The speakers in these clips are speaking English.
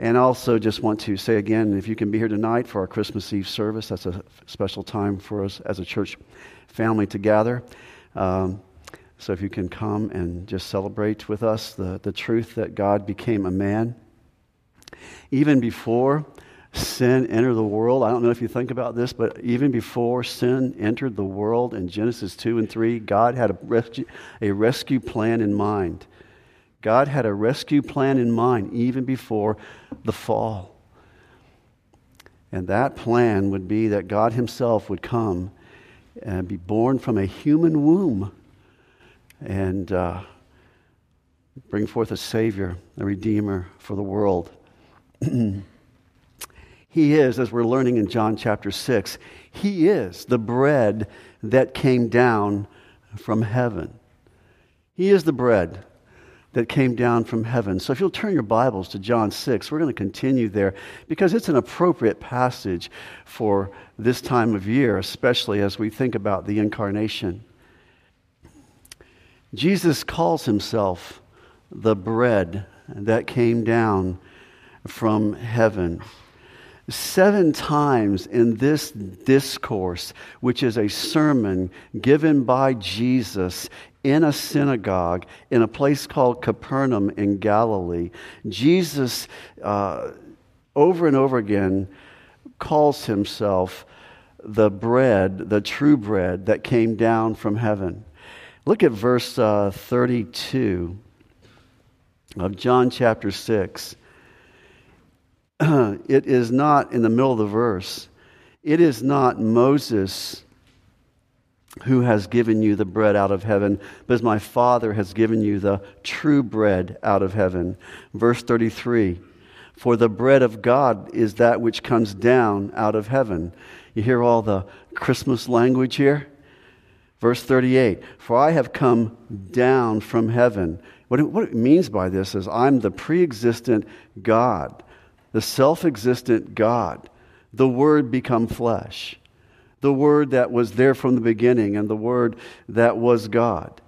And also, just want to say again if you can be here tonight for our Christmas Eve service, that's a special time for us as a church family to gather. Um, so, if you can come and just celebrate with us the, the truth that God became a man. Even before sin entered the world, I don't know if you think about this, but even before sin entered the world in Genesis 2 and 3, God had a a rescue plan in mind. God had a rescue plan in mind even before the fall. And that plan would be that God Himself would come and be born from a human womb and uh, bring forth a Savior, a Redeemer for the world. he is, as we're learning in John chapter 6, He is the bread that came down from heaven. He is the bread that came down from heaven. So if you'll turn your Bibles to John 6, we're going to continue there because it's an appropriate passage for this time of year, especially as we think about the incarnation. Jesus calls himself the bread that came down from heaven. Seven times in this discourse, which is a sermon given by Jesus in a synagogue in a place called Capernaum in Galilee, Jesus, uh, over and over again, calls himself the bread, the true bread that came down from heaven. Look at verse uh, 32 of John chapter 6. it is not in the middle of the verse, it is not Moses who has given you the bread out of heaven, but as my Father has given you the true bread out of heaven. Verse 33 For the bread of God is that which comes down out of heaven. You hear all the Christmas language here? Verse 38 For I have come down from heaven. What it, what it means by this is I'm the pre existent God, the self existent God, the Word become flesh the Word that was there from the beginning and the Word that was God.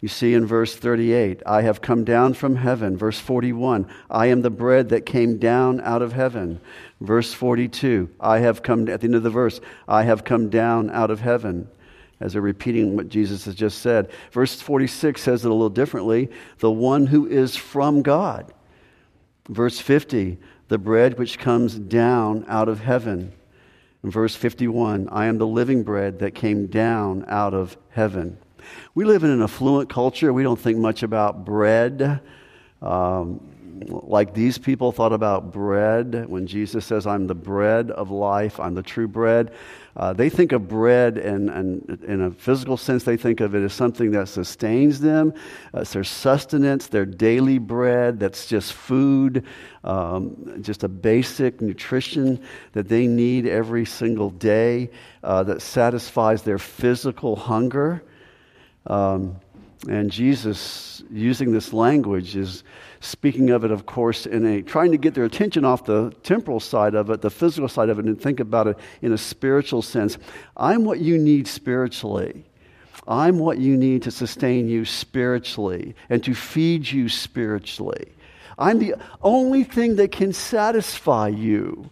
You see in verse 38, I have come down from heaven. Verse 41, I am the bread that came down out of heaven. Verse 42, I have come, at the end of the verse, I have come down out of heaven. As they're repeating what Jesus has just said. Verse 46 says it a little differently the one who is from God. Verse 50, the bread which comes down out of heaven. In verse 51, I am the living bread that came down out of heaven. We live in an affluent culture. We don't think much about bread. Um, like these people thought about bread when Jesus says, I'm the bread of life, I'm the true bread. Uh, they think of bread and, and in a physical sense, they think of it as something that sustains them. Uh, it's their sustenance, their daily bread, that's just food, um, just a basic nutrition that they need every single day uh, that satisfies their physical hunger. Um, and Jesus, using this language, is speaking of it, of course, in a trying to get their attention off the temporal side of it, the physical side of it, and think about it in a spiritual sense. I'm what you need spiritually. I'm what you need to sustain you spiritually and to feed you spiritually. I'm the only thing that can satisfy you.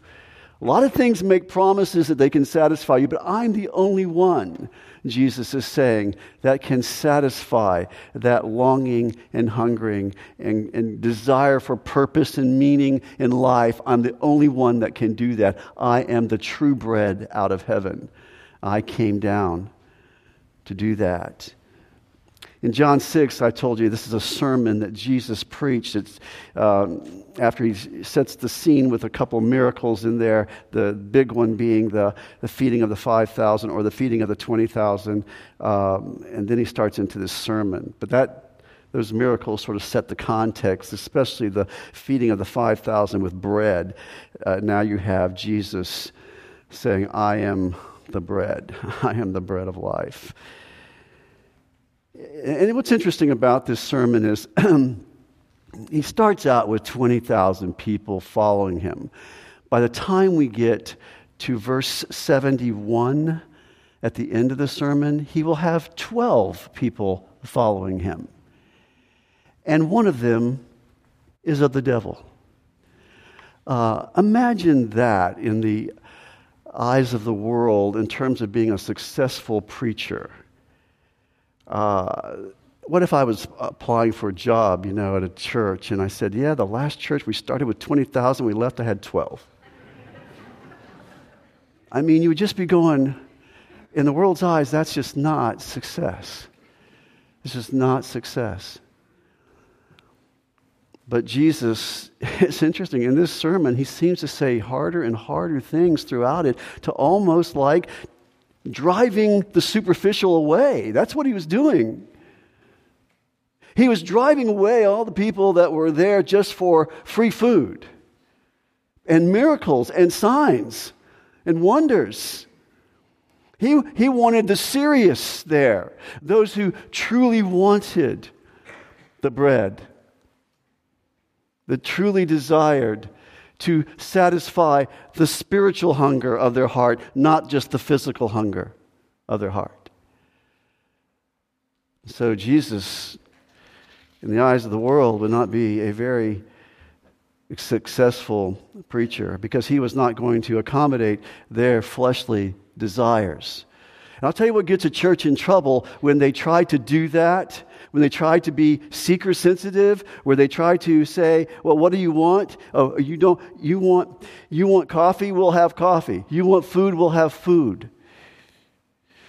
A lot of things make promises that they can satisfy you, but I'm the only one Jesus is saying, that can satisfy that longing and hungering and, and desire for purpose and meaning in life. I'm the only one that can do that. I am the true bread out of heaven. I came down to do that. In John 6, I told you this is a sermon that Jesus preached. It's um, after he sets the scene with a couple miracles in there, the big one being the, the feeding of the 5,000 or the feeding of the 20,000. Um, and then he starts into this sermon. But that, those miracles sort of set the context, especially the feeding of the 5,000 with bread. Uh, now you have Jesus saying, I am the bread, I am the bread of life. And what's interesting about this sermon is he starts out with 20,000 people following him. By the time we get to verse 71 at the end of the sermon, he will have 12 people following him. And one of them is of the devil. Uh, imagine that in the eyes of the world in terms of being a successful preacher. Uh, what if I was applying for a job, you know, at a church, and I said, "Yeah, the last church we started with twenty thousand, we left, I had 12. I mean, you would just be going, in the world's eyes, that's just not success. It's just not success. But Jesus, it's interesting, in this sermon, he seems to say harder and harder things throughout it to almost like driving the superficial away. That's what he was doing. He was driving away all the people that were there just for free food and miracles and signs and wonders. He, he wanted the serious there, those who truly wanted the bread that truly desired to satisfy the spiritual hunger of their heart, not just the physical hunger of their heart. So, Jesus, in the eyes of the world, would not be a very successful preacher because he was not going to accommodate their fleshly desires. And I'll tell you what gets a church in trouble when they try to do that when they try to be seeker sensitive, where they try to say, well, what do you want? Oh, you don't, you want, you want coffee? We'll have coffee. You want food? We'll have food.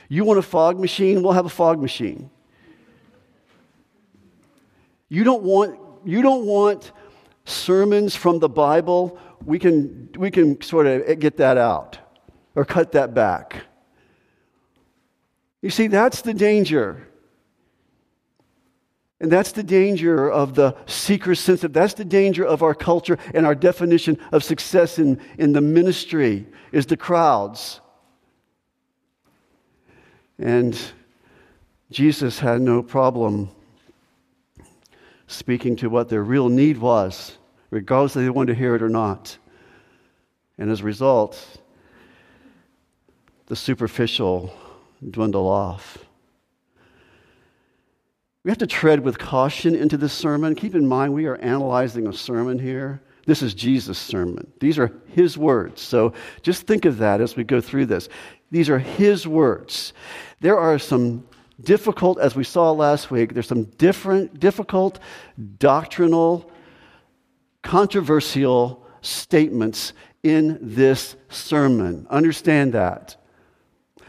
You want a fog machine? We'll have a fog machine. You don't want, you don't want sermons from the Bible? We can, we can sort of get that out or cut that back. You see, that's the danger. And that's the danger of the seeker sensitive. That's the danger of our culture and our definition of success in, in the ministry is the crowds. And Jesus had no problem speaking to what their real need was, regardless if they wanted to hear it or not. And as a result, the superficial dwindle off. We have to tread with caution into this sermon. Keep in mind, we are analyzing a sermon here. This is Jesus' sermon. These are his words. So just think of that as we go through this. These are his words. There are some difficult, as we saw last week, there's some different, difficult doctrinal, controversial statements in this sermon. Understand that.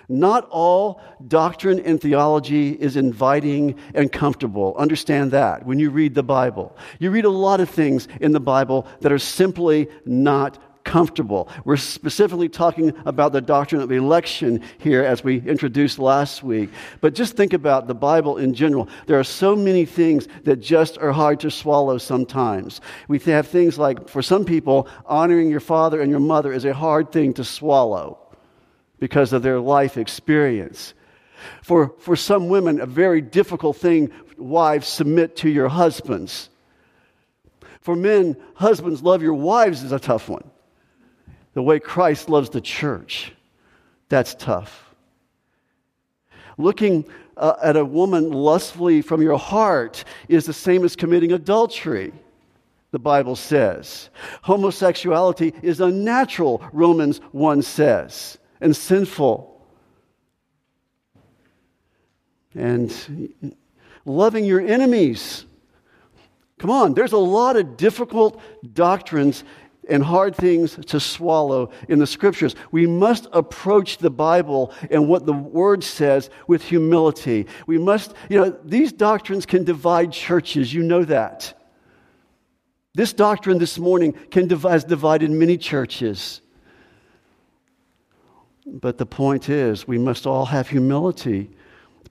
Not all doctrine and theology is inviting and comfortable. Understand that when you read the Bible. You read a lot of things in the Bible that are simply not comfortable. We're specifically talking about the doctrine of election here as we introduced last week. But just think about the Bible in general. There are so many things that just are hard to swallow sometimes. We have things like, for some people, honoring your father and your mother is a hard thing to swallow because of their life experience. For, for some women, a very difficult thing, wives, submit to your husbands. For men, husbands, love your wives is a tough one. The way Christ loves the church, that's tough. Looking uh, at a woman lustfully from your heart is the same as committing adultery, the Bible says. Homosexuality is unnatural, Romans 1 says and sinful. And loving your enemies. Come on, there's a lot of difficult doctrines and hard things to swallow in the scriptures. We must approach the Bible and what the word says with humility. We must, you know, these doctrines can divide churches. You know that. This doctrine this morning can divide, has divided many churches. But the point is, we must all have humility,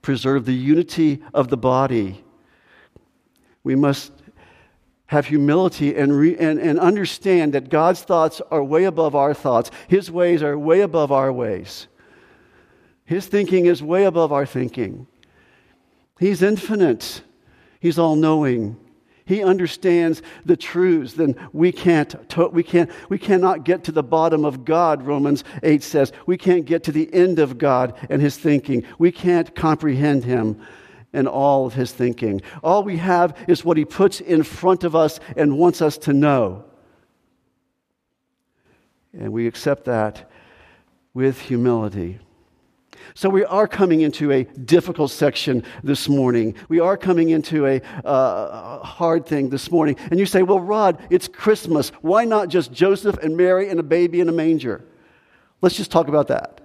preserve the unity of the body. We must have humility and, re, and, and understand that God's thoughts are way above our thoughts, His ways are way above our ways. His thinking is way above our thinking. He's infinite, He's all knowing. He understands the truths, then we can't, we can't, we cannot get to the bottom of God, Romans 8 says. We can't get to the end of God and his thinking. We can't comprehend him and all of his thinking. All we have is what he puts in front of us and wants us to know. And we accept that with humility. So, we are coming into a difficult section this morning. We are coming into a uh, hard thing this morning. And you say, Well, Rod, it's Christmas. Why not just Joseph and Mary and a baby in a manger? Let's just talk about that.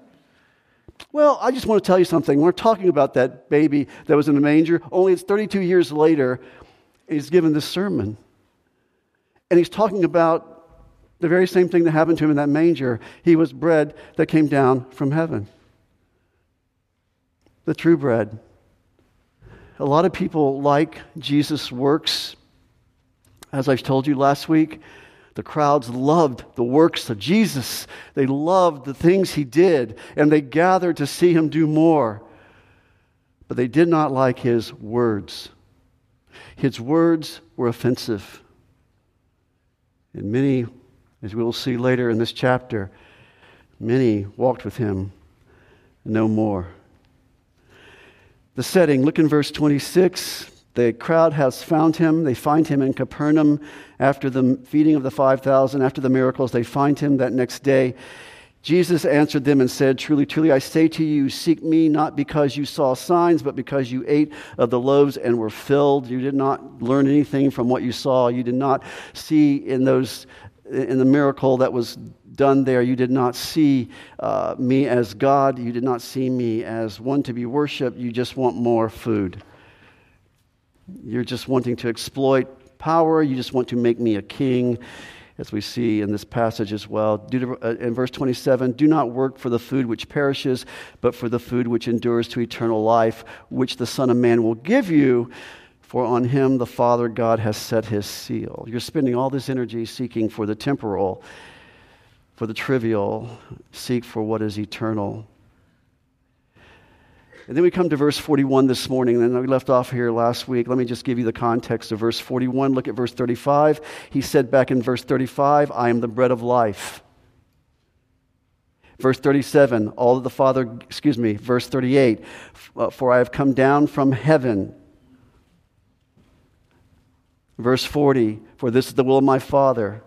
Well, I just want to tell you something. We're talking about that baby that was in the manger, only it's 32 years later, he's given this sermon. And he's talking about the very same thing that happened to him in that manger. He was bread that came down from heaven. The true bread. A lot of people like Jesus' works. As I've told you last week, the crowds loved the works of Jesus. They loved the things he did, and they gathered to see him do more. But they did not like his words. His words were offensive. And many, as we will see later in this chapter, many walked with him no more. The setting, look in verse 26. The crowd has found him. They find him in Capernaum after the feeding of the 5,000, after the miracles. They find him that next day. Jesus answered them and said, Truly, truly, I say to you, seek me not because you saw signs, but because you ate of the loaves and were filled. You did not learn anything from what you saw. You did not see in those in the miracle that was done there. You did not see uh, me as God. You did not see me as one to be worshiped. You just want more food. You're just wanting to exploit power. You just want to make me a king as we see in this passage as well. Uh, in verse 27, do not work for the food which perishes, but for the food which endures to eternal life, which the Son of Man will give you. For on him the Father God has set his seal. You're spending all this energy seeking for the temporal, for the trivial, seek for what is eternal. And then we come to verse 41 this morning, and we left off here last week. Let me just give you the context of verse 41. Look at verse 35. He said back in verse 35, I am the bread of life. Verse 37, all that the Father, excuse me, verse 38, uh, for I have come down from heaven. Verse 40, for this is the will of my Father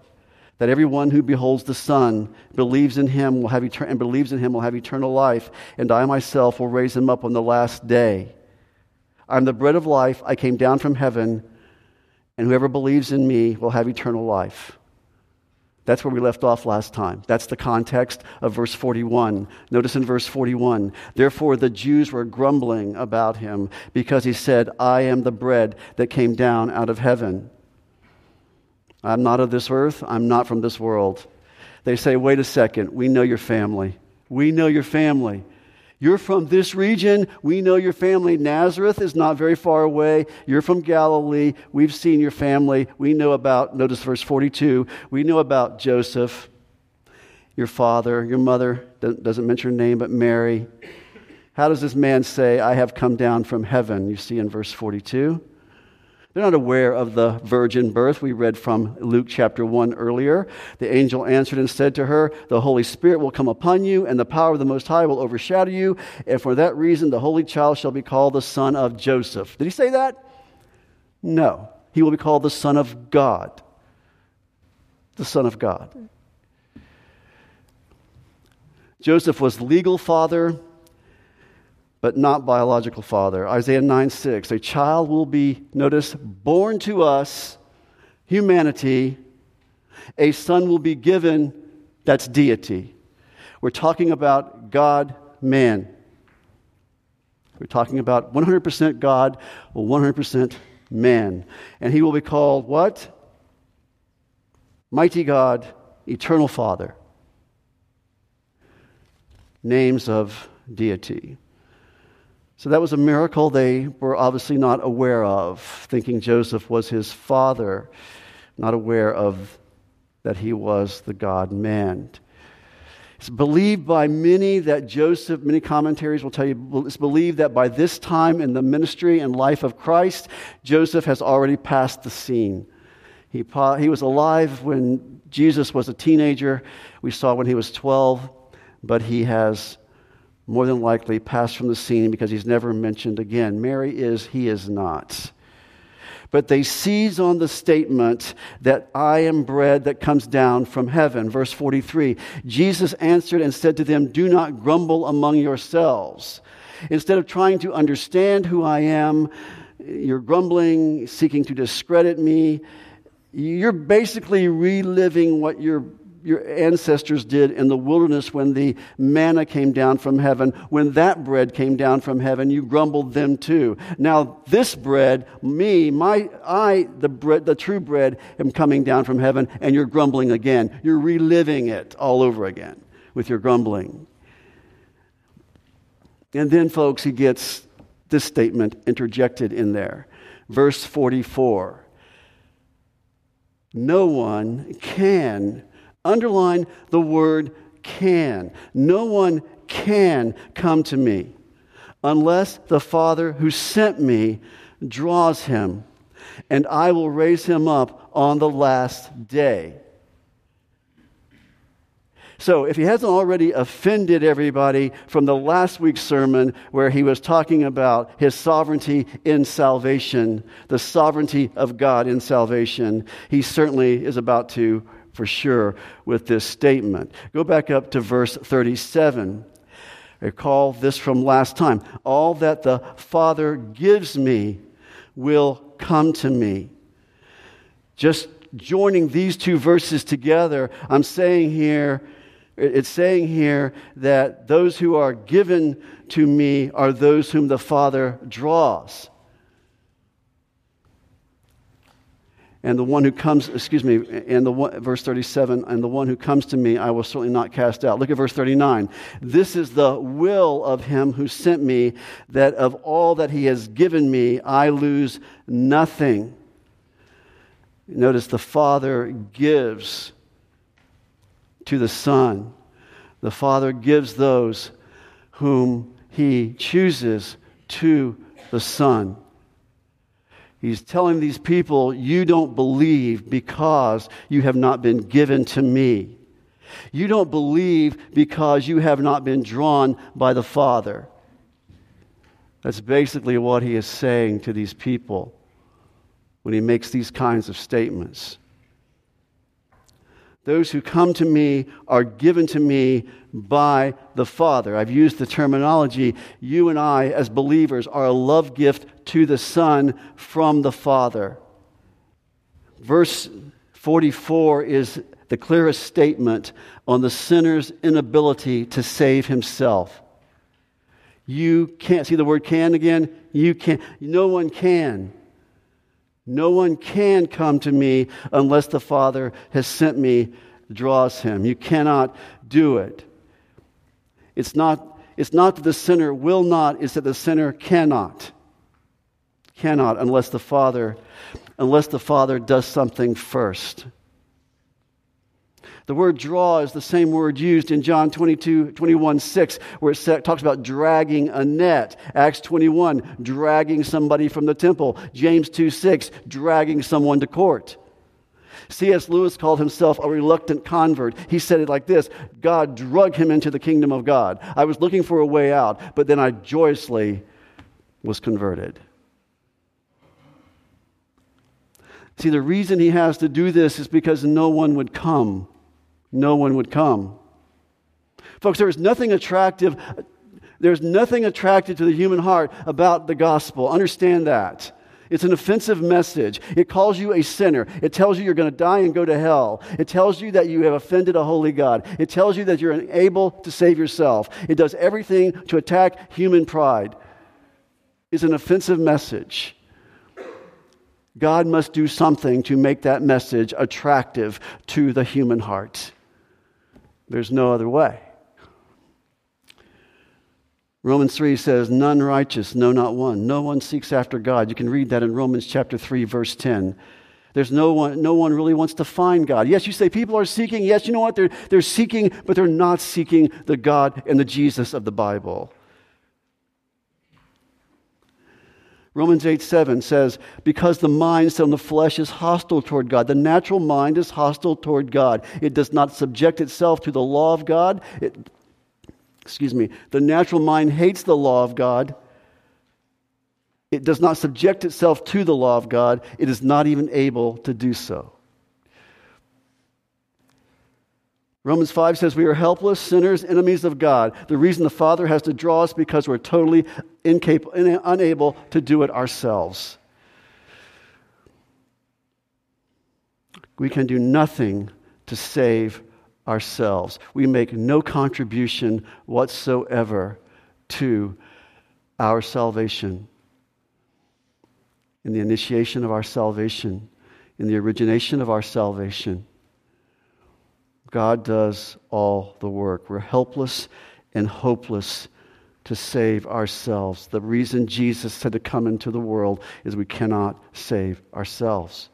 that everyone who beholds the Son believes in him will have etern- and believes in him will have eternal life, and I myself will raise him up on the last day. I'm the bread of life. I came down from heaven, and whoever believes in me will have eternal life. That's where we left off last time. That's the context of verse 41. Notice in verse 41 Therefore, the Jews were grumbling about him because he said, I am the bread that came down out of heaven. I'm not of this earth. I'm not from this world. They say, wait a second. We know your family. We know your family. You're from this region. We know your family. Nazareth is not very far away. You're from Galilee. We've seen your family. We know about, notice verse 42, we know about Joseph, your father, your mother, doesn't mention her name, but Mary. How does this man say, I have come down from heaven? You see in verse 42. They're not aware of the virgin birth. We read from Luke chapter 1 earlier. The angel answered and said to her, The Holy Spirit will come upon you, and the power of the Most High will overshadow you. And for that reason, the Holy Child shall be called the Son of Joseph. Did he say that? No. He will be called the Son of God. The Son of God. Joseph was legal father but not biological father. Isaiah 9 6. A child will be, notice, born to us, humanity. A son will be given, that's deity. We're talking about God, man. We're talking about 100% God, 100% man. And he will be called what? Mighty God, Eternal Father. Names of deity. So that was a miracle they were obviously not aware of, thinking Joseph was his father, not aware of that he was the God man. It's believed by many that Joseph, many commentaries will tell you, it's believed that by this time in the ministry and life of Christ, Joseph has already passed the scene. He, he was alive when Jesus was a teenager. We saw when he was 12, but he has more than likely passed from the scene because he's never mentioned again. Mary is, he is not. but they seize on the statement that I am bread that comes down from heaven. Verse 43 Jesus answered and said to them, Do not grumble among yourselves. Instead of trying to understand who I am, you're grumbling, seeking to discredit me. You're basically reliving what your, your ancestors did in the wilderness when the manna came down from heaven. When that bread came down from heaven, you grumbled them too. Now, this bread, me, my, I, the bread, the true bread, am coming down from heaven, and you're grumbling again. You're reliving it all over again with your grumbling. And then, folks, he gets this statement interjected in there. Verse 44 No one can, underline the word can. No one can come to me unless the Father who sent me draws him, and I will raise him up on the last day. So, if he hasn't already offended everybody from the last week's sermon where he was talking about his sovereignty in salvation, the sovereignty of God in salvation, he certainly is about to, for sure, with this statement. Go back up to verse 37. Recall this from last time. All that the Father gives me will come to me. Just joining these two verses together, I'm saying here it's saying here that those who are given to me are those whom the Father draws. And the one who comes, excuse me, and the verse 37, and the one who comes to me I will certainly not cast out. Look at verse 39. This is the will of him who sent me, that of all that he has given me I lose nothing. Notice the Father gives to the Son. The Father gives those whom He chooses to the Son. He's telling these people, You don't believe because you have not been given to me. You don't believe because you have not been drawn by the Father. That's basically what he is saying to these people when he makes these kinds of statements. Those who come to me are given to me by the Father. I've used the terminology you and I, as believers, are a love gift to the Son from the Father. Verse 44 is the clearest statement on the sinner's inability to save himself. You can't see the word can again? You can't. No one can. No one can come to me unless the Father has sent me, draws him. You cannot do it. It's not, it's not that the sinner will not, it's that the sinner cannot. Cannot unless the Father, unless the Father does something first. The word draw is the same word used in John 22, 21, 6, where it talks about dragging a net. Acts 21, dragging somebody from the temple. James 2, 6, dragging someone to court. C.S. Lewis called himself a reluctant convert. He said it like this God drug him into the kingdom of God. I was looking for a way out, but then I joyously was converted. See, the reason he has to do this is because no one would come no one would come. Folks, there is nothing attractive. There's nothing attractive to the human heart about the gospel. Understand that. It's an offensive message. It calls you a sinner. It tells you you're going to die and go to hell. It tells you that you have offended a holy God. It tells you that you're unable to save yourself. It does everything to attack human pride. It's an offensive message. God must do something to make that message attractive to the human heart. There's no other way. Romans 3 says, None righteous, no, not one. No one seeks after God. You can read that in Romans chapter 3, verse 10. There's no one, no one really wants to find God. Yes, you say people are seeking. Yes, you know what? They're, they're seeking, but they're not seeking the God and the Jesus of the Bible. Romans 8 7 says, Because the mind set on the flesh is hostile toward God. The natural mind is hostile toward God. It does not subject itself to the law of God. It, excuse me. The natural mind hates the law of God it does not subject itself to the law of God, it is not even able to do so. Romans 5 says we are helpless, sinners, enemies of God. The reason the Father has to draw us because we're totally incapable, unable to do it ourselves. We can do nothing to save ourselves. We make no contribution whatsoever to our salvation. In the initiation of our salvation, in the origination of our salvation, God does all the work. We're helpless and hopeless to save ourselves. The reason Jesus had to come into the world is we cannot save ourselves.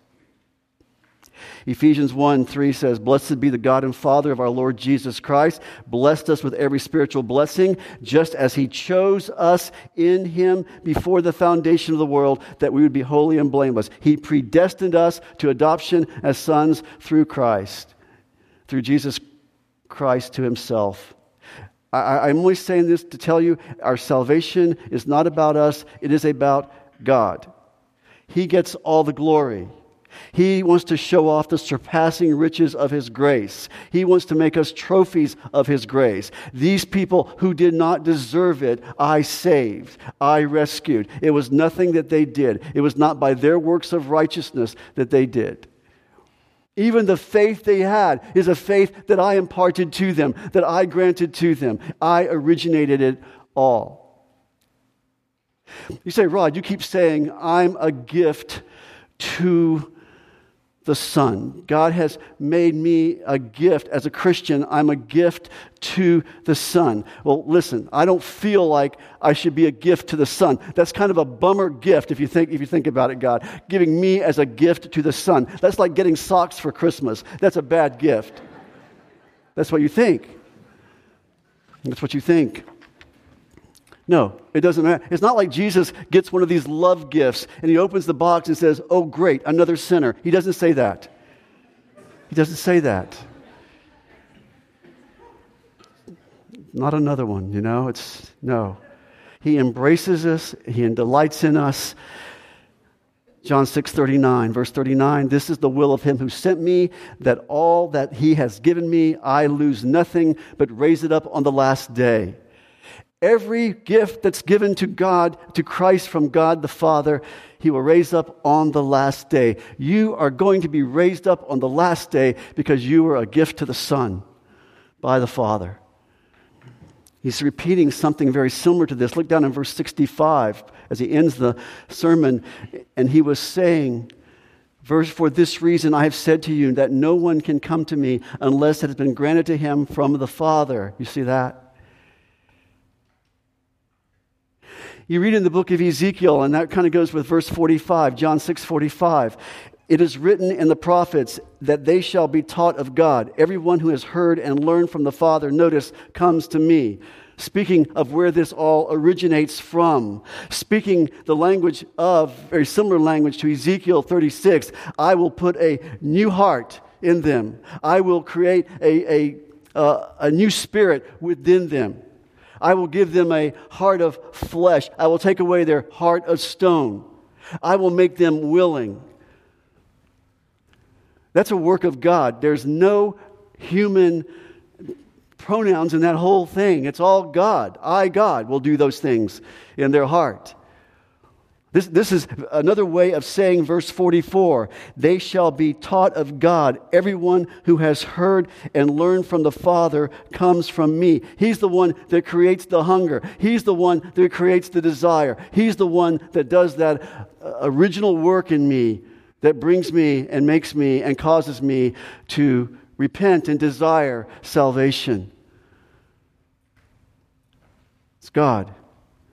Ephesians 1 3 says, Blessed be the God and Father of our Lord Jesus Christ, blessed us with every spiritual blessing, just as He chose us in Him before the foundation of the world, that we would be holy and blameless. He predestined us to adoption as sons through Christ through Jesus Christ to himself. I, am only saying this to tell you our salvation is not about us, it is about God. He gets all the glory. He wants to show off the surpassing riches of His grace. He wants to make us trophies of His grace. These people who did not deserve it, I saved, I rescued. It was nothing that they did, it was not by their works of righteousness that they did. Even the faith they had is a faith that I imparted to them, that I granted to them. I originated it all. You say, Rod, you keep saying, I'm a gift to the Son. God has made me a gift. As a Christian, I'm a gift to the Son. Well, listen, I don't feel like I should be a gift to the Son. That's kind of a bummer gift if you think, if you think about it, God. Giving me as a gift to the Son. That's like getting socks for Christmas. That's a bad gift. That's what you think. That's what you think. No, it doesn't matter. It's not like Jesus gets one of these love gifts and he opens the box and says, Oh, great, another sinner. He doesn't say that. He doesn't say that. Not another one, you know? It's no. He embraces us, he delights in us. John 6 39, verse 39, this is the will of him who sent me, that all that he has given me I lose nothing, but raise it up on the last day. Every gift that's given to God, to Christ from God the Father, He will raise up on the last day. You are going to be raised up on the last day because you are a gift to the Son by the Father. He's repeating something very similar to this. Look down in verse 65 as he ends the sermon, and he was saying, Verse, for this reason I have said to you that no one can come to me unless it has been granted to him from the Father. You see that? You read in the book of Ezekiel, and that kind of goes with verse 45, John 6 45. It is written in the prophets that they shall be taught of God. Everyone who has heard and learned from the Father, notice, comes to me. Speaking of where this all originates from, speaking the language of, very similar language to Ezekiel 36, I will put a new heart in them. I will create a, a, uh, a new spirit within them. I will give them a heart of flesh. I will take away their heart of stone. I will make them willing. That's a work of God. There's no human pronouns in that whole thing. It's all God. I, God, will do those things in their heart. This, this is another way of saying verse 44 they shall be taught of God. Everyone who has heard and learned from the Father comes from me. He's the one that creates the hunger, He's the one that creates the desire, He's the one that does that uh, original work in me that brings me and makes me and causes me to repent and desire salvation. It's God,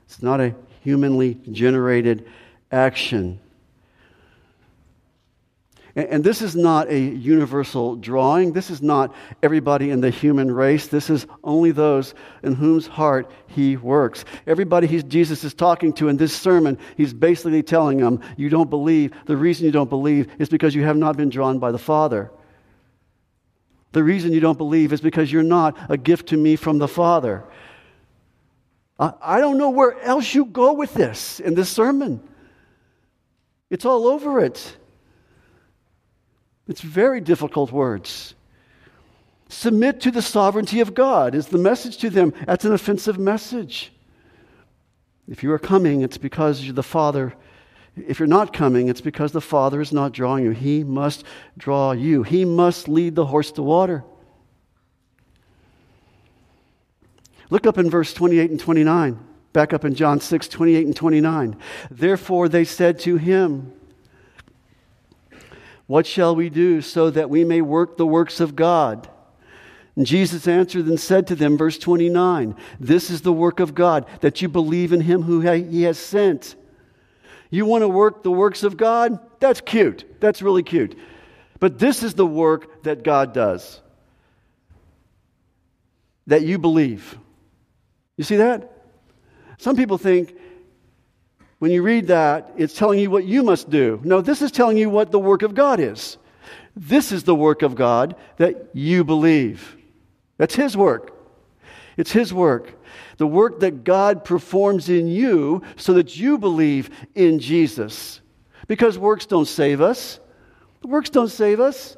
it's not a humanly generated action. And, this is not a universal drawing. This is not everybody in the human race. This is only those in whose heart he works. Everybody Jesus is talking to in this sermon, he's basically telling them, You don't believe. The reason you don't believe is because you have not been drawn by the Father. The reason you don't believe is because you're not a gift to me from the Father. I don't know where else you go with this in this sermon. It's all over it. It's very difficult words. Submit to the sovereignty of God is the message to them. That's an offensive message. If you are coming, it's because the Father. If you're not coming, it's because the Father is not drawing you. He must draw you, He must lead the horse to water. Look up in verse 28 and 29. Back up in John 6, 28 and 29. Therefore they said to him, What shall we do so that we may work the works of God? And Jesus answered and said to them, verse 29, This is the work of God, that you believe in him who he has sent. You want to work the works of God? That's cute. That's really cute. But this is the work that God does that you believe. You see that? Some people think when you read that, it's telling you what you must do. No, this is telling you what the work of God is. This is the work of God that you believe. That's His work. It's His work. The work that God performs in you so that you believe in Jesus. Because works don't save us. Works don't save us.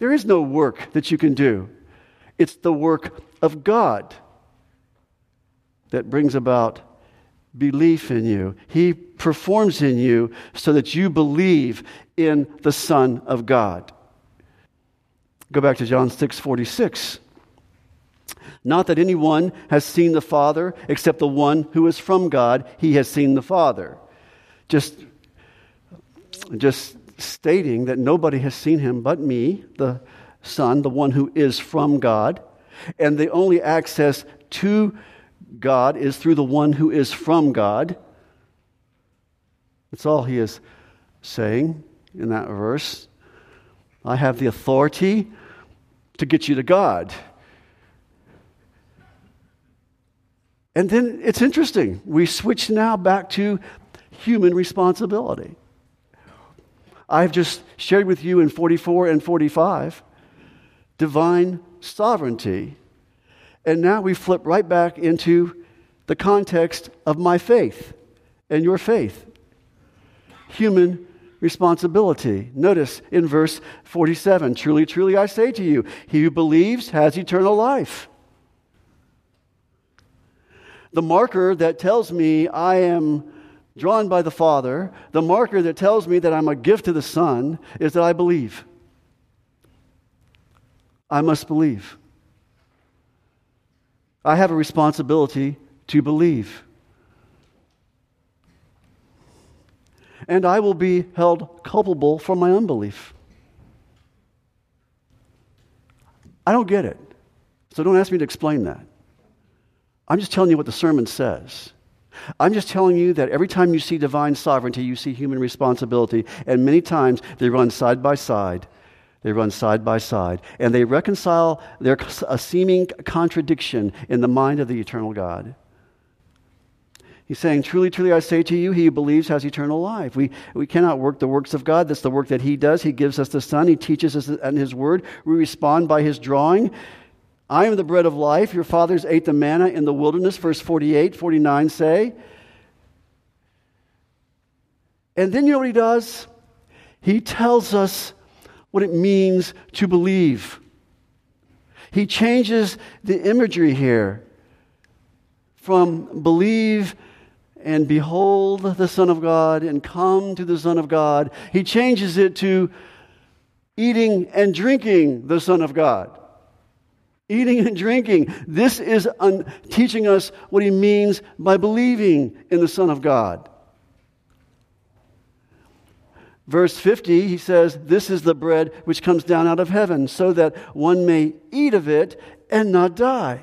There is no work that you can do, it's the work of God that brings about belief in you. He performs in you so that you believe in the Son of God. Go back to John 6 46. Not that anyone has seen the Father except the one who is from God, he has seen the Father. Just, just stating that nobody has seen him but me, the Son, the one who is from God. And the only access to God is through the one who is from God. That's all he is saying in that verse. I have the authority to get you to God. And then it's interesting. We switch now back to human responsibility. I've just shared with you in 44 and 45 divine sovereignty and now we flip right back into the context of my faith and your faith. Human responsibility. Notice in verse 47 Truly, truly, I say to you, he who believes has eternal life. The marker that tells me I am drawn by the Father, the marker that tells me that I'm a gift to the Son, is that I believe. I must believe. I have a responsibility to believe. And I will be held culpable for my unbelief. I don't get it. So don't ask me to explain that. I'm just telling you what the sermon says. I'm just telling you that every time you see divine sovereignty, you see human responsibility. And many times they run side by side they run side by side, and they reconcile their, a seeming contradiction in the mind of the eternal God. He's saying, Truly, truly, I say to you, he who believes has eternal life. We, we cannot work the works of God. That's the work that he does. He gives us the Son, he teaches us in his word. We respond by his drawing. I am the bread of life. Your fathers ate the manna in the wilderness, verse 48, 49 say. And then you know what he does? He tells us what it means to believe. He changes the imagery here from believe and behold the Son of God and come to the Son of God. He changes it to eating and drinking the Son of God. Eating and drinking. This is un- teaching us what he means by believing in the Son of God. Verse 50, he says, This is the bread which comes down out of heaven, so that one may eat of it and not die.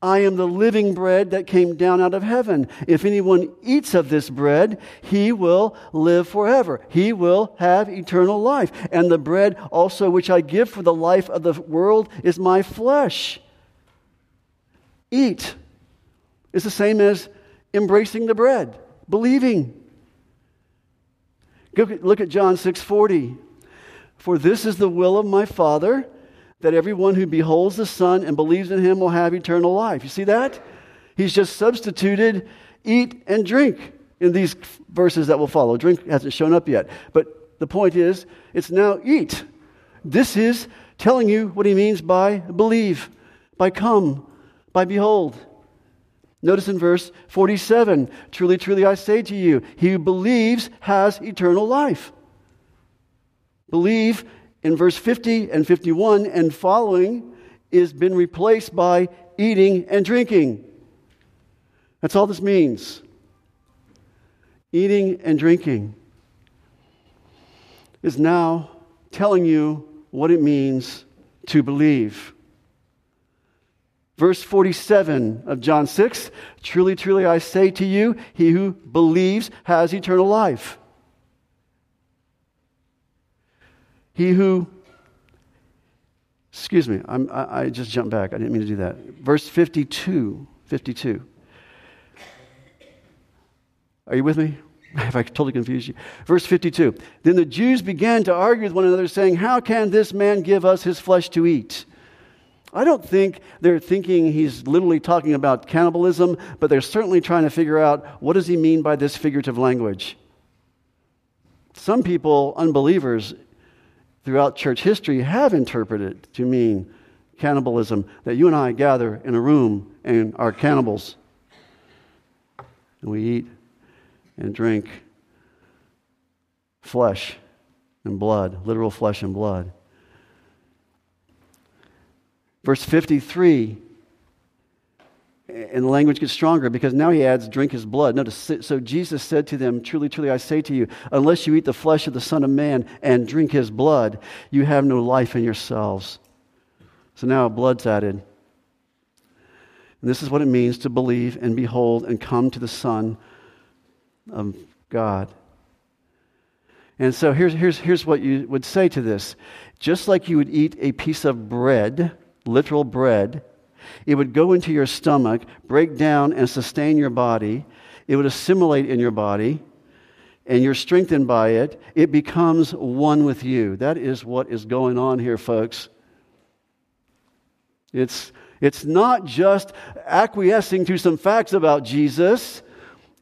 I am the living bread that came down out of heaven. If anyone eats of this bread, he will live forever. He will have eternal life. And the bread also which I give for the life of the world is my flesh. Eat is the same as embracing the bread, believing. Look at John 6:40. For this is the will of my Father, that everyone who beholds the Son and believes in him will have eternal life. You see that? He's just substituted eat and drink in these verses that will follow. Drink hasn't shown up yet. But the point is, it's now eat. This is telling you what he means by believe, by come, by behold. Notice in verse 47 Truly, truly, I say to you, he who believes has eternal life. Believe in verse 50 and 51 and following is been replaced by eating and drinking. That's all this means. Eating and drinking is now telling you what it means to believe. Verse 47 of John 6 Truly, truly, I say to you, he who believes has eternal life. He who, excuse me, I, I just jumped back. I didn't mean to do that. Verse 52. 52. Are you with me? Have I totally confused you? Verse 52. Then the Jews began to argue with one another, saying, How can this man give us his flesh to eat? I don't think they're thinking he's literally talking about cannibalism, but they're certainly trying to figure out what does he mean by this figurative language. Some people, unbelievers throughout church history, have interpreted to mean cannibalism, that you and I gather in a room and are cannibals. And we eat and drink flesh and blood, literal flesh and blood. Verse 53, and the language gets stronger because now he adds, drink his blood. Notice, so Jesus said to them, Truly, truly, I say to you, unless you eat the flesh of the Son of Man and drink his blood, you have no life in yourselves. So now blood's added. And this is what it means to believe and behold and come to the Son of God. And so here's, here's, here's what you would say to this. Just like you would eat a piece of bread, literal bread, it would go into your stomach, break down, and sustain your body. It would assimilate in your body, and you're strengthened by it. It becomes one with you. That is what is going on here, folks. It's, it's not just acquiescing to some facts about Jesus.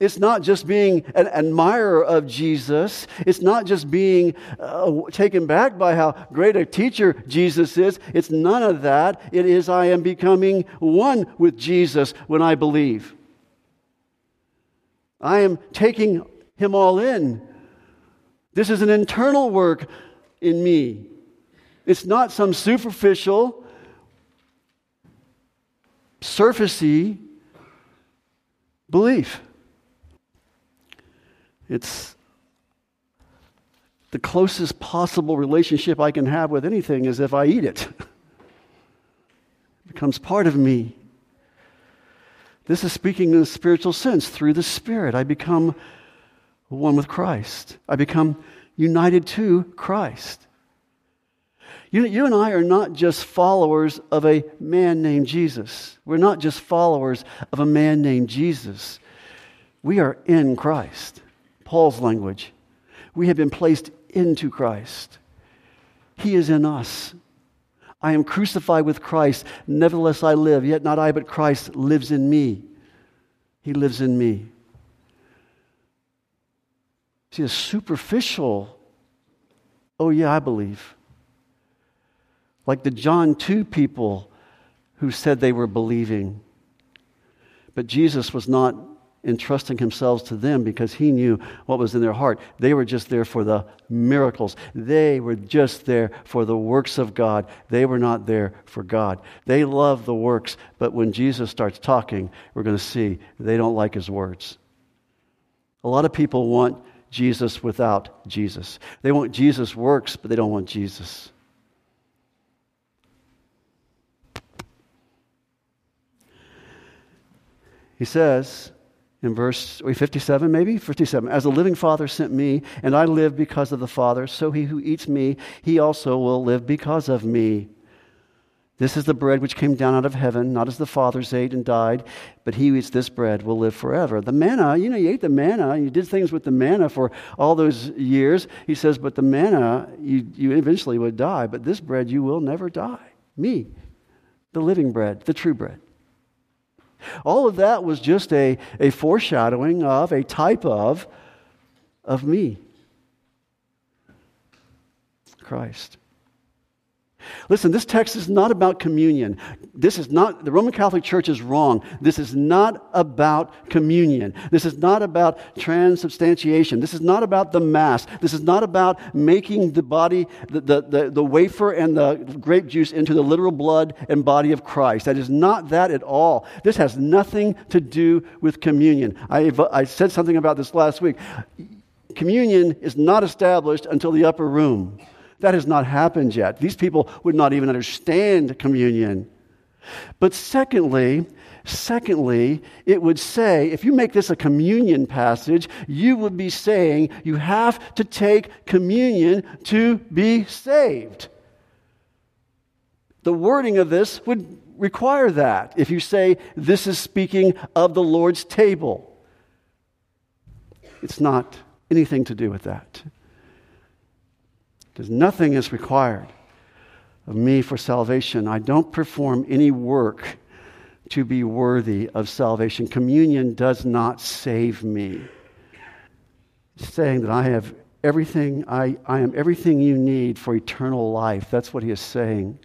It's not just being an admirer of Jesus. It's not just being uh, taken back by how great a teacher Jesus is. It's none of that. It is, I am becoming one with Jesus when I believe. I am taking him all in. This is an internal work in me. It's not some superficial, surfacey belief. It's the closest possible relationship I can have with anything is if I eat it. it becomes part of me. This is speaking in a spiritual sense. Through the Spirit, I become one with Christ. I become united to Christ. You, you and I are not just followers of a man named Jesus. We're not just followers of a man named Jesus. We are in Christ. Paul's language. We have been placed into Christ. He is in us. I am crucified with Christ. Nevertheless, I live. Yet not I, but Christ lives in me. He lives in me. See, a superficial, oh, yeah, I believe. Like the John 2 people who said they were believing. But Jesus was not entrusting himself to them because he knew what was in their heart. They were just there for the miracles. They were just there for the works of God. They were not there for God. They love the works, but when Jesus starts talking, we're going to see they don't like his words. A lot of people want Jesus without Jesus. They want Jesus' works, but they don't want Jesus. He says, in verse 57 maybe? 57 as the living father sent me and i live because of the father so he who eats me he also will live because of me. This is the bread which came down out of heaven not as the fathers ate and died but he who eats this bread will live forever. The manna you know you ate the manna you did things with the manna for all those years. He says but the manna you, you eventually would die but this bread you will never die. Me, the living bread, the true bread. All of that was just a, a foreshadowing of, a type of, of me, Christ. Listen, this text is not about communion. This is not, the Roman Catholic Church is wrong. This is not about communion. This is not about transubstantiation. This is not about the Mass. This is not about making the body, the, the, the, the wafer and the grape juice into the literal blood and body of Christ. That is not that at all. This has nothing to do with communion. I, I said something about this last week. Communion is not established until the upper room. That has not happened yet. These people would not even understand communion. But secondly, secondly, it would say, if you make this a communion passage, you would be saying you have to take communion to be saved. The wording of this would require that if you say this is speaking of the Lord's table. It's not anything to do with that. Because nothing is required of me for salvation. I don't perform any work to be worthy of salvation. Communion does not save me. It's saying that I have everything, I, I am everything you need for eternal life. That's what he is saying.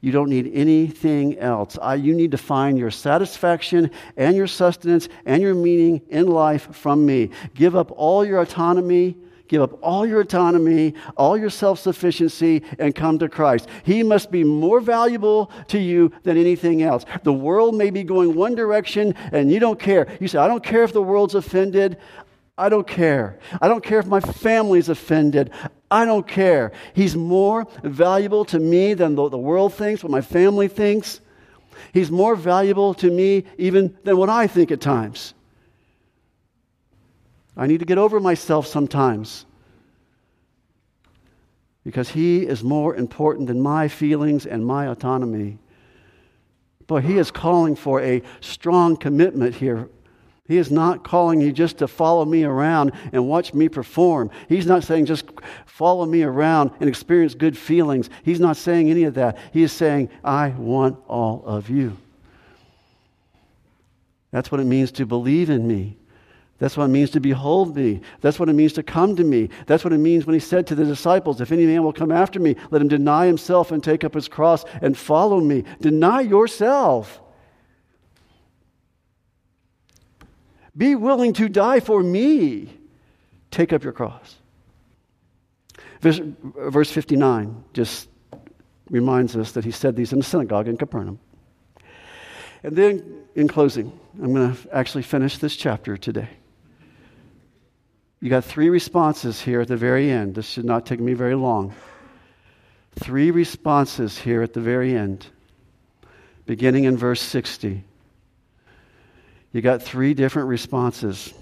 You don't need anything else. I, you need to find your satisfaction and your sustenance and your meaning in life from me. Give up all your autonomy Give up all your autonomy, all your self sufficiency, and come to Christ. He must be more valuable to you than anything else. The world may be going one direction and you don't care. You say, I don't care if the world's offended. I don't care. I don't care if my family's offended. I don't care. He's more valuable to me than the, the world thinks, what my family thinks. He's more valuable to me even than what I think at times. I need to get over myself sometimes because He is more important than my feelings and my autonomy. But He is calling for a strong commitment here. He is not calling you just to follow me around and watch me perform. He's not saying just follow me around and experience good feelings. He's not saying any of that. He is saying, I want all of you. That's what it means to believe in me. That's what it means to behold me. That's what it means to come to me. That's what it means when he said to the disciples, If any man will come after me, let him deny himself and take up his cross and follow me. Deny yourself. Be willing to die for me. Take up your cross. Verse, verse 59 just reminds us that he said these in the synagogue in Capernaum. And then, in closing, I'm going to actually finish this chapter today. You got three responses here at the very end. This should not take me very long. Three responses here at the very end, beginning in verse 60. You got three different responses.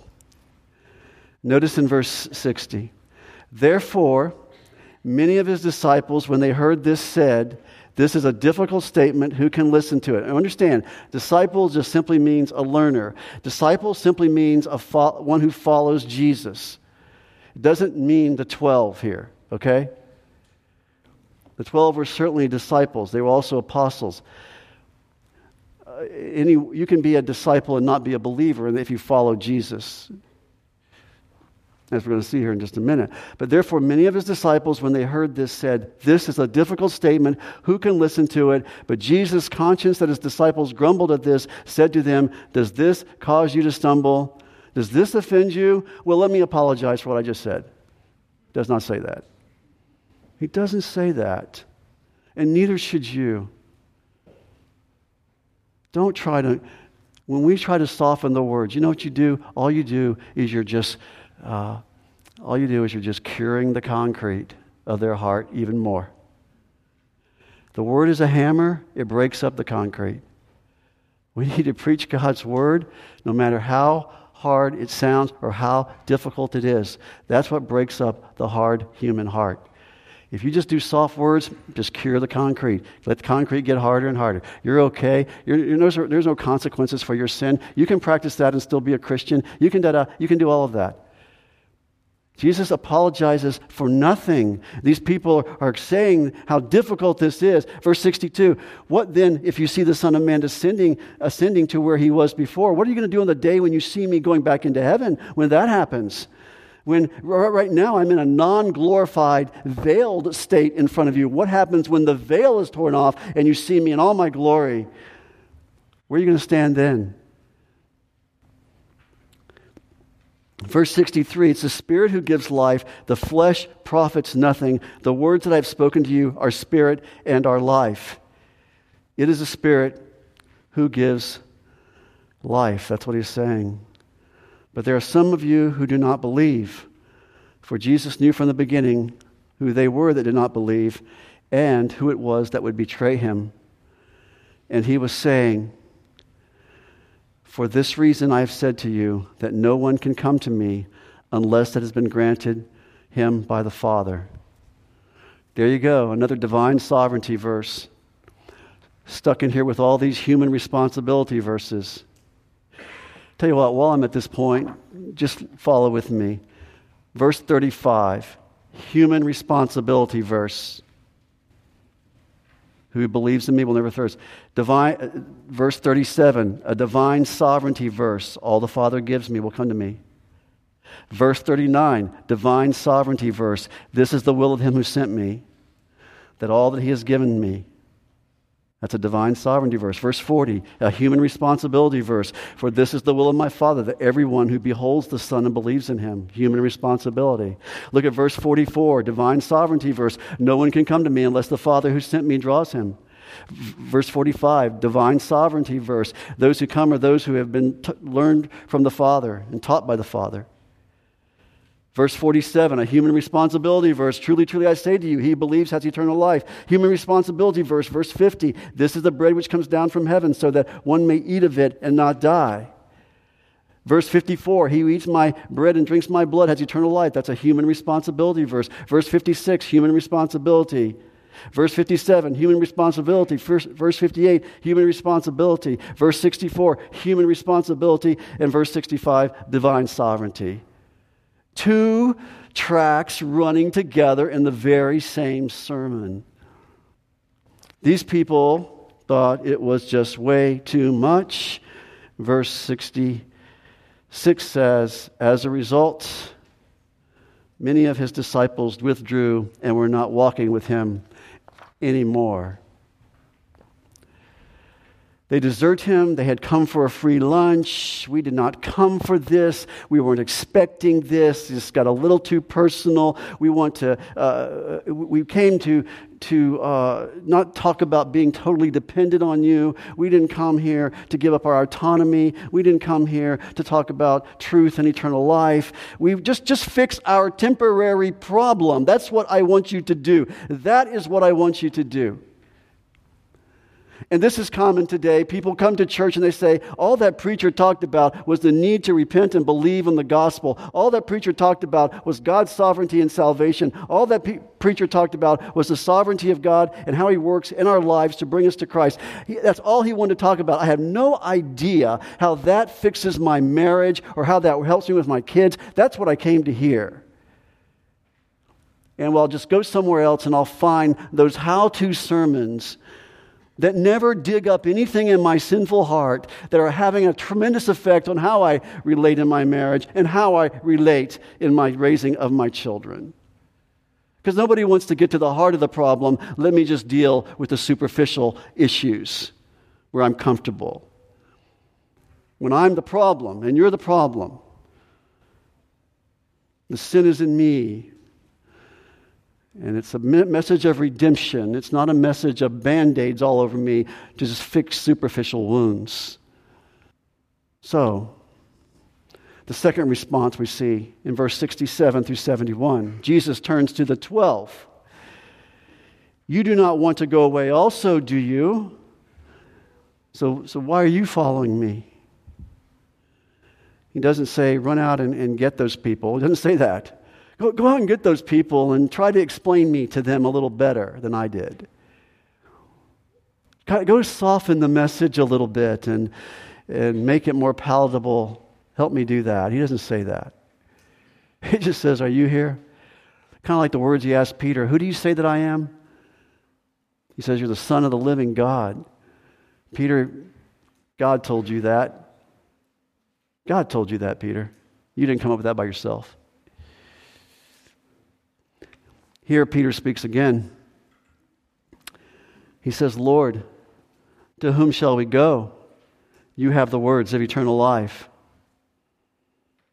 Notice in verse 60 Therefore, many of his disciples, when they heard this, said, this is a difficult statement. Who can listen to it? And understand, disciple just simply means a learner. Disciple simply means a fo- one who follows Jesus. It doesn't mean the 12 here, okay? The 12 were certainly disciples, they were also apostles. Uh, any, you can be a disciple and not be a believer if you follow Jesus as we're going to see here in just a minute. But therefore, many of his disciples, when they heard this, said, This is a difficult statement. Who can listen to it? But Jesus, conscious that his disciples grumbled at this, said to them, Does this cause you to stumble? Does this offend you? Well, let me apologize for what I just said. Does not say that. He doesn't say that. And neither should you. Don't try to, when we try to soften the words, you know what you do? All you do is you're just uh, all you do is you're just curing the concrete of their heart even more. The word is a hammer, it breaks up the concrete. We need to preach God's word no matter how hard it sounds or how difficult it is. That's what breaks up the hard human heart. If you just do soft words, just cure the concrete. Let the concrete get harder and harder. You're okay. You're, you're, there's, there's, no consequences for your sin. You can practice that and still be a Christian. You can, you can do all of that. Jesus apologizes for nothing. These people are saying how difficult this is. Verse 62 What then if you see the Son of Man descending, ascending to where he was before? What are you going to do on the day when you see me going back into heaven when that happens? When right now I'm in a non glorified, veiled state in front of you. What happens when the veil is torn off and you see me in all my glory? Where are you going to stand then? Verse 63 It's the Spirit who gives life, the flesh profits nothing. The words that I've spoken to you are spirit and are life. It is the Spirit who gives life. That's what he's saying. But there are some of you who do not believe. For Jesus knew from the beginning who they were that did not believe and who it was that would betray him. And he was saying, for this reason I have said to you that no one can come to me unless it has been granted him by the Father. There you go, another divine sovereignty verse. Stuck in here with all these human responsibility verses. Tell you what, while I'm at this point, just follow with me. Verse 35, human responsibility verse. Who believes in me will never thirst. Divine, uh, verse 37, a divine sovereignty verse. All the Father gives me will come to me. Verse 39, divine sovereignty verse. This is the will of him who sent me, that all that he has given me that's a divine sovereignty verse. Verse 40, a human responsibility verse. For this is the will of my Father, that everyone who beholds the Son and believes in him, human responsibility. Look at verse 44, divine sovereignty verse. No one can come to me unless the Father who sent me draws him. Verse 45, divine sovereignty verse. Those who come are those who have been t- learned from the Father and taught by the Father. Verse 47, a human responsibility verse. Truly, truly, I say to you, he believes has eternal life. Human responsibility verse. Verse 50, this is the bread which comes down from heaven so that one may eat of it and not die. Verse 54, he who eats my bread and drinks my blood has eternal life. That's a human responsibility verse. Verse 56, human responsibility. Verse 57, human responsibility. Verse 58, human responsibility. Verse 64, human responsibility. And verse 65, divine sovereignty. Two tracks running together in the very same sermon. These people thought it was just way too much. Verse 66 says, As a result, many of his disciples withdrew and were not walking with him anymore. They desert him. They had come for a free lunch. We did not come for this. We weren't expecting this. This got a little too personal. We want to, uh, we came to, to uh, not talk about being totally dependent on you. We didn't come here to give up our autonomy. We didn't come here to talk about truth and eternal life. We just, just fix our temporary problem. That's what I want you to do. That is what I want you to do. And this is common today. People come to church and they say, All that preacher talked about was the need to repent and believe in the gospel. All that preacher talked about was God's sovereignty and salvation. All that pe- preacher talked about was the sovereignty of God and how he works in our lives to bring us to Christ. He, that's all he wanted to talk about. I have no idea how that fixes my marriage or how that helps me with my kids. That's what I came to hear and well, I'll just go somewhere else and I'll find those how to sermons that never dig up anything in my sinful heart that are having a tremendous effect on how I relate in my marriage and how I relate in my raising of my children. Because nobody wants to get to the heart of the problem. Let me just deal with the superficial issues where I'm comfortable. When I'm the problem and you're the problem, the sin is in me, and it's a message of redemption. It's not a message of band aids all over me to just fix superficial wounds. So, the second response we see in verse 67 through 71 Jesus turns to the 12. You do not want to go away, also, do you? So, so why are you following me? He doesn't say, run out and, and get those people. He doesn't say that. Go, go out and get those people and try to explain me to them a little better than I did. Go soften the message a little bit and, and make it more palatable. Help me do that. He doesn't say that. He just says, Are you here? Kind of like the words he asked Peter Who do you say that I am? He says, You're the Son of the living God. Peter, God told you that. God told you that, Peter. You didn't come up with that by yourself. Here, Peter speaks again. He says, Lord, to whom shall we go? You have the words of eternal life.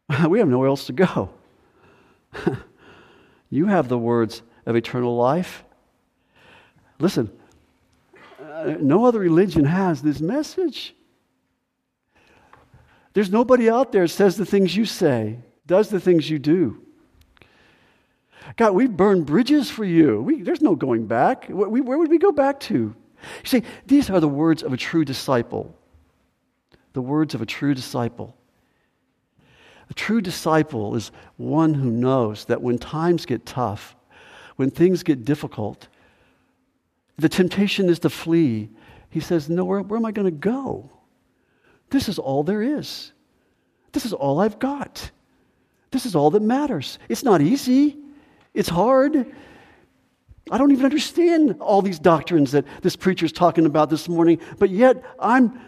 we have nowhere else to go. you have the words of eternal life. Listen, uh, no other religion has this message. There's nobody out there that says the things you say, does the things you do. God, we've burned bridges for you. We, there's no going back. Where, where would we go back to? You see, these are the words of a true disciple. The words of a true disciple. A true disciple is one who knows that when times get tough, when things get difficult, the temptation is to flee. He says, No, where, where am I going to go? This is all there is. This is all I've got. This is all that matters. It's not easy, it's hard. I don't even understand all these doctrines that this preacher is talking about this morning, but yet I'm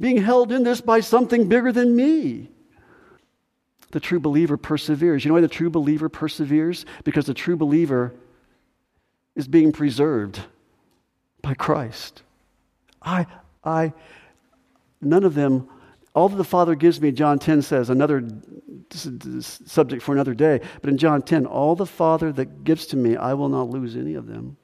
being held in this by something bigger than me. The true believer perseveres. You know why the true believer perseveres? Because the true believer is being preserved by Christ. I, I, none of them, all that the Father gives me, John 10 says, another subject for another day, but in John 10, all the Father that gives to me, I will not lose any of them.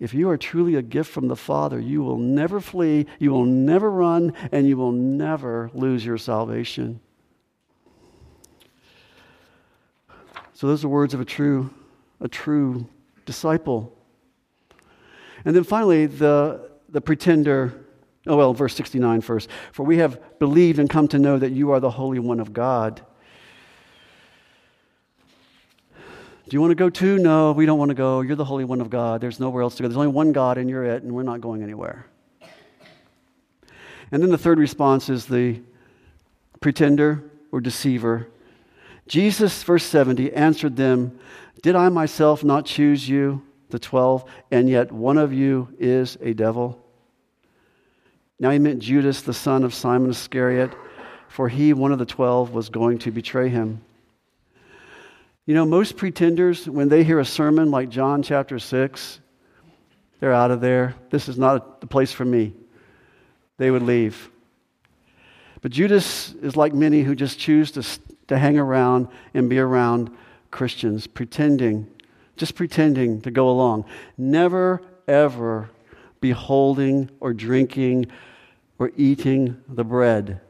If you are truly a gift from the Father, you will never flee, you will never run, and you will never lose your salvation. So those are words of a true, a true disciple. And then finally, the, the pretender. Oh, well, verse 69 first. For we have believed and come to know that you are the Holy One of God. Do you want to go too? No, we don't want to go. You're the Holy One of God. There's nowhere else to go. There's only one God, and you're it, and we're not going anywhere. And then the third response is the pretender or deceiver. Jesus, verse 70, answered them, Did I myself not choose you? the twelve, and yet one of you is a devil. Now he meant Judas, the son of Simon Iscariot, for he, one of the twelve, was going to betray him. You know, most pretenders, when they hear a sermon like John chapter 6, they're out of there. This is not the place for me. They would leave. But Judas is like many who just choose to, to hang around and be around Christians, pretending just pretending to go along. Never, ever be holding or drinking or eating the bread.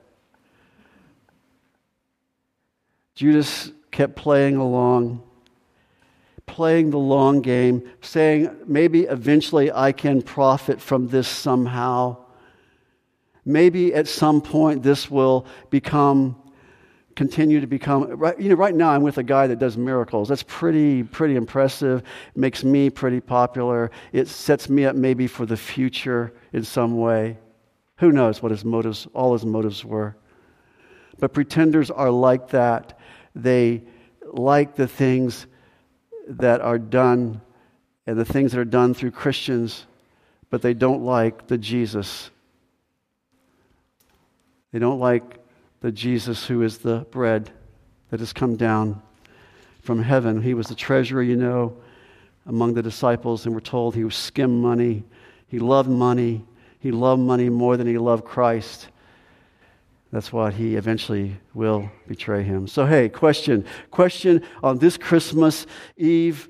Judas kept playing along, playing the long game, saying, maybe eventually I can profit from this somehow. Maybe at some point this will become continue to become right, you know right now i'm with a guy that does miracles that's pretty pretty impressive makes me pretty popular it sets me up maybe for the future in some way who knows what his motives all his motives were but pretenders are like that they like the things that are done and the things that are done through christians but they don't like the jesus they don't like the Jesus who is the bread that has come down from heaven. He was the treasurer, you know, among the disciples, and we're told he was skim money. He loved money. He loved money more than he loved Christ. That's why he eventually will betray him. So, hey, question. Question on this Christmas Eve.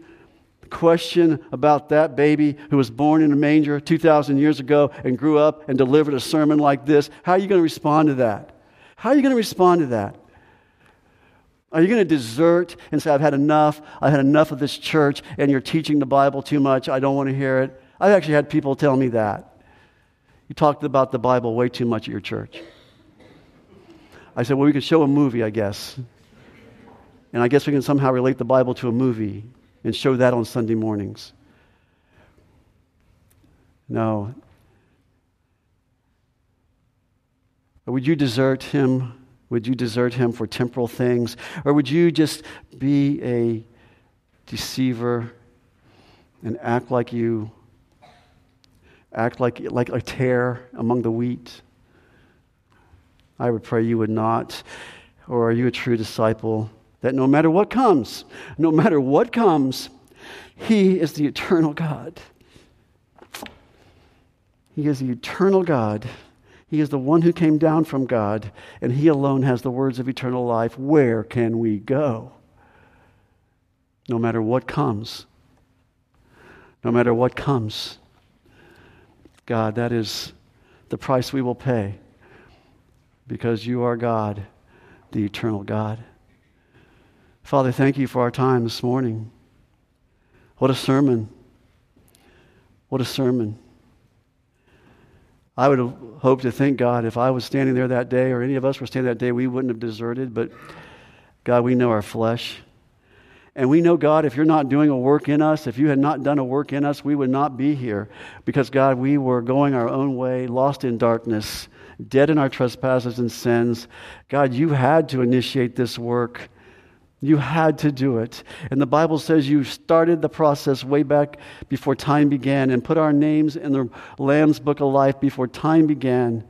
Question about that baby who was born in a manger 2,000 years ago and grew up and delivered a sermon like this. How are you going to respond to that? How are you going to respond to that? Are you going to desert and say, I've had enough? I've had enough of this church, and you're teaching the Bible too much. I don't want to hear it. I've actually had people tell me that. You talked about the Bible way too much at your church. I said, Well, we could show a movie, I guess. And I guess we can somehow relate the Bible to a movie and show that on Sunday mornings. No, Would you desert him Would you desert him for temporal things? Or would you just be a deceiver and act like you act like, like a tare among the wheat? I would pray you would not. Or are you a true disciple that no matter what comes, no matter what comes, He is the eternal God? He is the eternal God. He is the one who came down from God, and He alone has the words of eternal life. Where can we go? No matter what comes. No matter what comes. God, that is the price we will pay because you are God, the eternal God. Father, thank you for our time this morning. What a sermon. What a sermon. I would have hoped to think, God, if I was standing there that day or any of us were standing that day, we wouldn't have deserted. But God, we know our flesh. And we know, God, if you're not doing a work in us, if you had not done a work in us, we would not be here. Because, God, we were going our own way, lost in darkness dead in our trespasses and sins. God, you had to initiate this work. You had to do it. And the Bible says you started the process way back before time began and put our names in the Lamb's book of life before time began.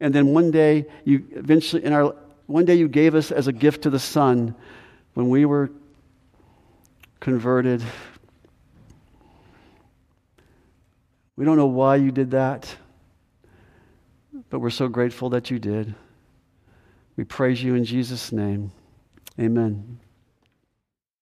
And then one day you eventually in our one day you gave us as a gift to the Son when we were converted. We don't know why you did that. But we're so grateful that you did. We praise you in Jesus' name. Amen.